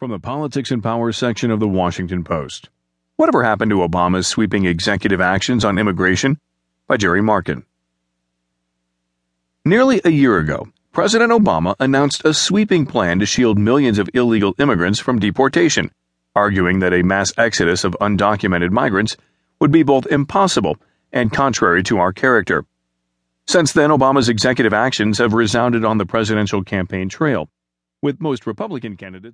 From the Politics and Power section of the Washington Post. Whatever happened to Obama's sweeping executive actions on immigration? By Jerry Markon. Nearly a year ago, President Obama announced a sweeping plan to shield millions of illegal immigrants from deportation, arguing that a mass exodus of undocumented migrants would be both impossible and contrary to our character. Since then, Obama's executive actions have resounded on the presidential campaign trail, with most Republican candidates